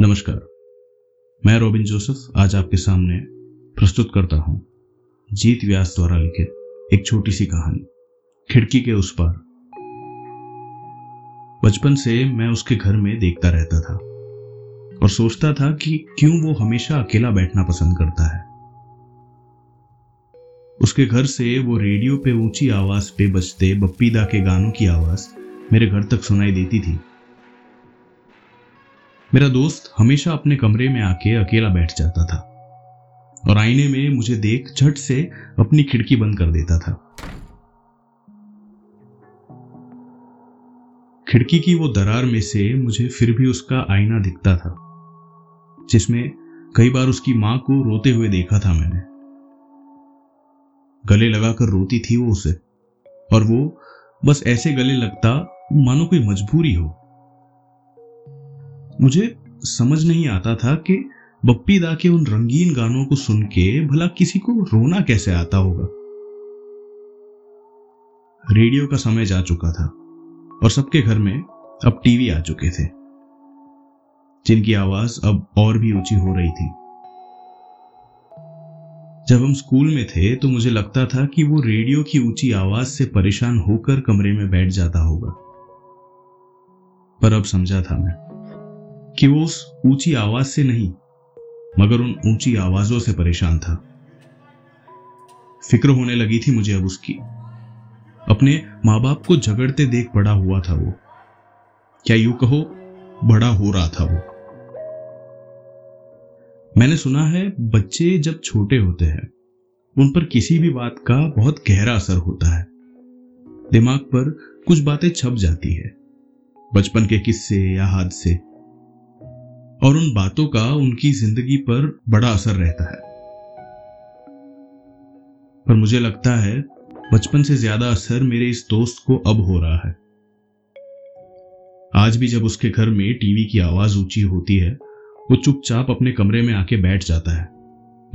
नमस्कार। मैं robin Joseph, आज आपके सामने प्रस्तुत करता हूँ जीत व्यास द्वारा लिखित एक छोटी सी कहानी, खिड़की के उस पार। बचपन से मैं उसके घर में देखता रहता था और सोचता था कि क्यों वो हमेशा अकेला बैठना पसंद करता है। उसके घर से वो रेडियो पे ऊँची आवाज़ पे बजते बप्पीदा के गानों की आवाज़ मेरे घर तक सुनाई देती थी। मेरा दोस्त हमेशा अपने कमरे में आके अकेला बैठ जाता था और आईने में मुझे देख झट से अपनी खिड़की बंद कर देता था। खिड़की की वो दरार में से मुझे फिर भी उसका आईना दिखता था, जिसमें कई बार उसकी माँ को रोते हुए देखा था मैंने। गले लगाकर रोती थी वो उसे, और वो बस ऐसे गले लगता, मानो कोई मजबूरी हो। मुझे समझ नहीं आता था कि बप्पी दा के उन रंगीन गानों को सुन के भला किसी को रोना कैसे आता होगा। रेडियो का समय जा चुका था और सबके घर में अब टीवी आ चुके थे, जिनकी आवाज़ अब और भी ऊँची हो रही थी। जब हम स्कूल में थे तो मुझे लगता था कि वो रेडियो की ऊँची आवाज़ से परेशान होकर कमरे में बैठ जाता होगा। पर अब समझा था मैं। कि वो उस ऊँची आवाज़ से नहीं, मगर उन ऊँची आवाजों से परेशान था। फ़िक्र होने लगी थी मुझे अब उसकी। अपने माँ बाप को झगड़ते देख बड़ा हुआ था वो। क्या यू कहो, बड़ा हो रहा था वो। मैंने सुना है, बच्चे जब छोटे होते हैं, उन पर किसी भी बात का बहुत गहरा असर होता है। दिमाग पर कुछ बातें छप जाती है, बचपन के किस्से या हादसे। और उन बातों का उनकी ज़िंदगी पर बड़ा असर रहता है। पर मुझे लगता है, बचपन से ज़्यादा असर मेरे इस दोस्त को अब हो रहा है। आज भी जब उसके घर में टीवी की आवाज़ ऊँची होती है, वो चुपचाप अपने कमरे में आके बैठ जाता है।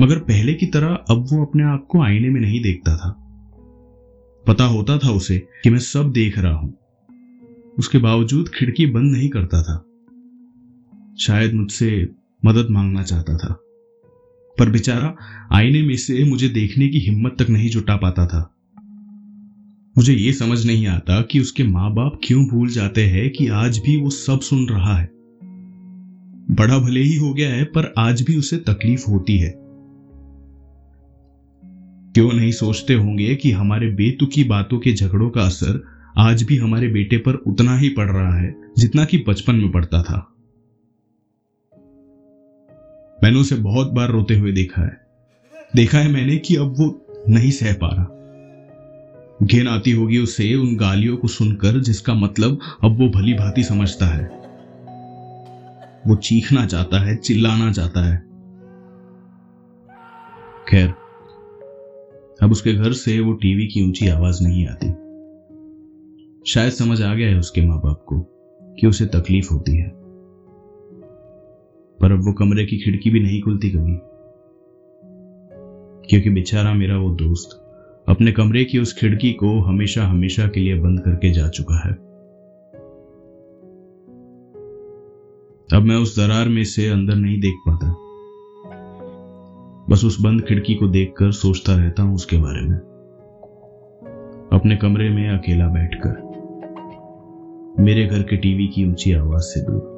मगर पहले की तरह अब वो अपने आप को आईने में नहीं देखता था। पता होता था उसे कि मैं सब देख रहा हूँ। उसके बावजूद खिड़की बंद नहीं करता था। शायद मुझसे मदद मांगना चाहता था। पर बेचारा आईने में से मुझे देखने की हिम्मत तक नहीं जुटा पाता था। मुझे यह समझ नहीं आता कि उसके माँ बाप क्यों भूल जाते हैं कि आज भी वो सब सुन रहा है। बड़ा भले ही हो गया है, पर आज भी उसे तकलीफ़ होती है। क्यों नहीं सोचते होंगे कि हमारे बेतुकी बातों के झगड़ों का असर आज भी हमारे बेटे पर उतना ही पड़ रहा है, जितना कि बचपन में पड़ता था। मैंने उसे बहुत बार रोते हुए देखा है। देखा है मैंने कि अब वो नहीं सह पा रहा। घेन आती होगी उसे उन गालियों को सुनकर, जिसका मतलब अब वो भली भांति समझता है। वो चीखना चाहता है, चिल्लाना चाहता है। खैर, अब उसके घर से वो टीवी की ऊँची आवाज़ नहीं आती। शायद समझ आ गया है उसके माँ बाप को कि उसे तकलीफ़ होती है। पर अब वो कमरे की खिड़की भी नहीं खुलती कभी। क्योंकि बेचारा मेरा वो दोस्त अपने कमरे की उस खिड़की को हमेशा हमेशा के लिए बंद करके जा चुका है। अब मैं उस दरार में से अंदर नहीं देख पाता। बस उस बंद खिड़की को देखकर सोचता रहता हूँ उसके बारे में। अपने कमरे में अकेला बैठकर, मेरे घर के टीवी की ऊँची आवाज़ से दूर।